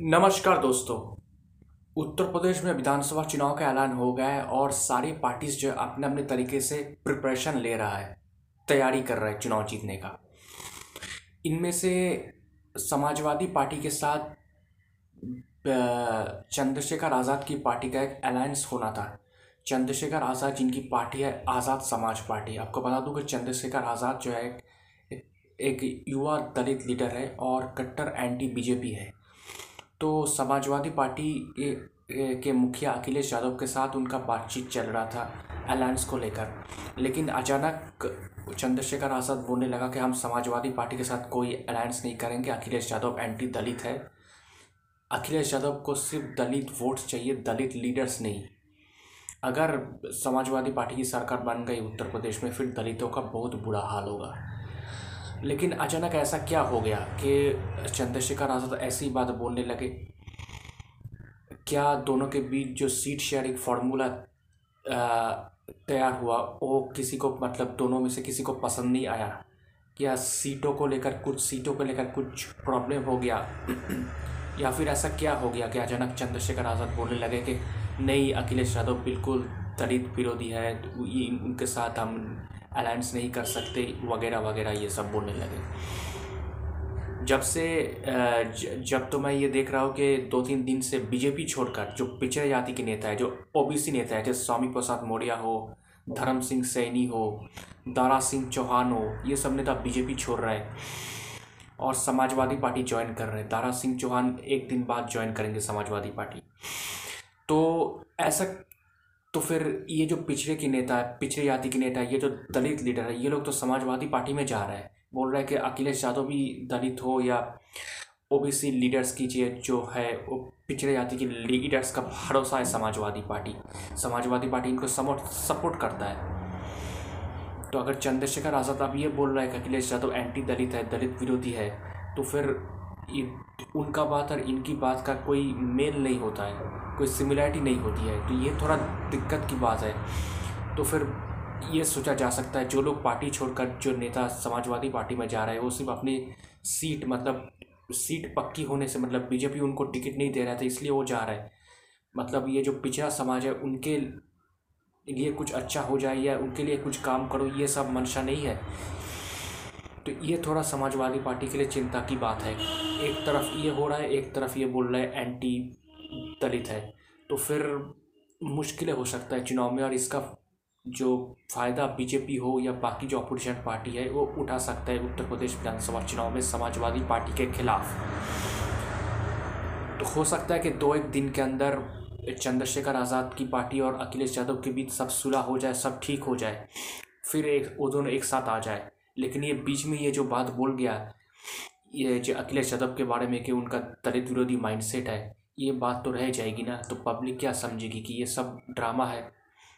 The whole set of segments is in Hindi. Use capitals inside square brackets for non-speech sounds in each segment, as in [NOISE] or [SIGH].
नमस्कार दोस्तों। उत्तर प्रदेश में विधानसभा चुनाव का ऐलान हो गया है और सारी पार्टीज़ जो अपने अपने तरीके से प्रिपरेशन ले रहा है, तैयारी कर रहा है चुनाव जीतने का। इनमें से समाजवादी पार्टी के साथ चंद्रशेखर आज़ाद की पार्टी का एक अलायंस होना था। चंद्रशेखर आज़ाद जिनकी पार्टी है, आज़ाद समाज पार्टी। आपको बता दूँ कि चंद्रशेखर आज़ाद जो है एक युवा दलित लीडर है और कट्टर एंटी बीजेपी है। तो समाजवादी पार्टी के मुखिया अखिलेश यादव के साथ उनका बातचीत चल रहा था अलायंस को लेकर। लेकिन अचानक चंद्रशेखर आज़ाद बोलने लगा कि हम समाजवादी पार्टी के साथ कोई अलायंस नहीं करेंगे, अखिलेश यादव एंटी दलित है। अखिलेश यादव को सिर्फ़ दलित वोट्स चाहिए, दलित लीडर्स नहीं। अगर समाजवादी पार्टी की सरकार बन गई उत्तर प्रदेश में, फिर दलितों का बहुत बुरा हाल होगा। लेकिन अचानक ऐसा क्या हो गया कि चंद्रशेखर आज़ाद ऐसी बात बोलने लगे? क्या दोनों के बीच जो सीट शेयरिंग फार्मूला तैयार हुआ, वो किसी को मतलब दोनों में से किसी को पसंद नहीं आया? क्या सीटों को लेकर कुछ सीटों को लेकर कुछ प्रॉब्लम हो गया? [CLEARS THROAT] या फिर ऐसा क्या हो गया कि अचानक चंद्रशेखर आज़ाद बोलने लगे कि, नहीं, अखिलेश यादव बिल्कुल दलित विरोधी है तो ये उनके साथ हम अलायंस नहीं कर सकते, वगैरह वगैरह, ये सब बोलने लगे। जब से जब तो मैं ये देख रहा हूँ कि दो तीन दिन से बीजेपी छोड़कर, जो पिछड़े जाति के नेता है, जो ओबीसी नेता है जैसे स्वामी प्रसाद मौर्य हो, धर्म सिंह सैनी हो, दारा सिंह चौहान हो, ये सब नेता बीजेपी छोड़ रहे हैं और समाजवादी पार्टी ज्वाइन कर रहे हैं। दारा सिंह चौहान एक दिन बाद ज्वाइन करेंगे समाजवादी पार्टी। तो ऐसा तो फिर ये जो पिछड़े की नेता है पिछड़े जाति के नेता है ये जो दलित लीडर है, ये लोग तो समाजवादी पार्टी में जा रहे हैं। बोल रहे हैं कि अखिलेश यादव भी दलित हो या ओबीसी लीडर्स की जो है, वो पिछड़े जाति के लीडर्स का भरोसा है समाजवादी पार्टी। समाजवादी पार्टी इनको समोट सपोर्ट करता है। तो अगर चंद्रशेखर आज़ाद अब ये बोल रहा है कि अखिलेश यादव एंटी दलित है, दलित विरोधी है तो फिर उनका बात और इनकी बात का कोई मेल नहीं होता है। कोई सिमिलैरिटी नहीं होती है तो ये थोड़ा दिक्कत की बात है। तो फिर ये सोचा जा सकता है, जो लोग पार्टी छोड़कर, जो नेता समाजवादी पार्टी में जा रहे हैं, वो सिर्फ़ अपनी सीट मतलब सीट पक्की होने से मतलब बीजेपी उनको टिकट नहीं दे रहा था, इसलिए वो जा रहे हैं। मतलब ये जो पिछड़ा समाज है, उनके लिए कुछ अच्छा हो जाए या उनके लिए कुछ काम करो, ये सब मंशा नहीं है। तो ये थोड़ा समाजवादी पार्टी के लिए चिंता की बात है। एक तरफ़ ये हो रहा है, एक तरफ़ ये बोल रहा है एंटी दलित है तो फिर मुश्किलें हो सकता है चुनाव में और इसका जो फ़ायदा बीजेपी हो या बाकी जो अपोजिशन पार्टी है, वो उठा सकता है उत्तर प्रदेश विधानसभा चुनाव में समाजवादी पार्टी के खिलाफ। तो हो सकता है कि दो एक दिन के अंदर चंद्रशेखर आज़ाद की पार्टी और अखिलेश यादव के बीच सब सुलह हो जाए, सब ठीक हो जाए, फिर एक, वो दोनों एक साथ आ जाए। लेकिन ये बीच में ये जो बात बोल गया, ये जो अखिलेश यादव के बारे में कि उनका दलित विरोधी माइंडसेट है ये बात तो रह जाएगी ना तो पब्लिक क्या समझेगी कि ये सब ड्रामा है?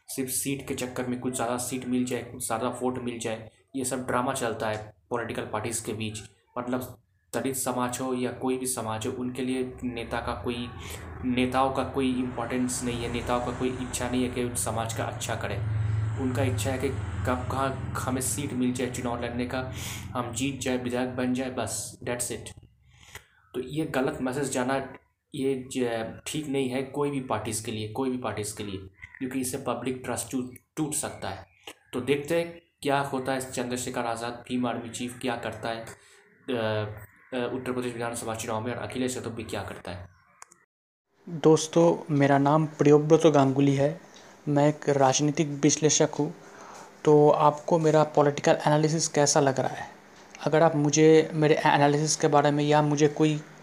सिर्फ़ सीट के चक्कर में कुछ ज़्यादा सीट मिल जाए, कुछ ज़्यादा वोट मिल जाए, ये सब ड्रामा चलता है पॉलिटिकल पार्टीज़ के बीच। मतलब दलित समाज हो या कोई भी समाज हो, उनके लिए नेता का कोई, नेताओं का कोई इम्पोर्टेंस नहीं है, नेताओं का कोई इच्छा नहीं है कि समाज का अच्छा करे। उनका इच्छा है कि कब कहाँ हमें सीट मिल जाए चुनाव लड़ने का, हम जीत जाए, विधायक बन जाए, बस डेट्स इट तो ये गलत मैसेज जाना ये ठीक नहीं है कोई भी पार्टीज़ के लिए, कोई भी पार्टीज़ के लिए, क्योंकि इससे पब्लिक ट्रस्ट टूट सकता है। तो देखते हैं क्या होता है चंद्रशेखर आज़ाद, भीम आर्मी चीफ क्या करता है उत्तर प्रदेश विधानसभा चुनाव में और अखिलेश यादव भी क्या करता है। दोस्तों, मेरा नाम प्रियोव्रत गांगुली है। मैं एक राजनीतिक विश्लेषक हूँ। तो आपको मेरा पॉलिटिकल एनालिसिस कैसा लग रहा है? अगर आप मुझे, मेरे एनालिसिस के बारे में या मुझे कोई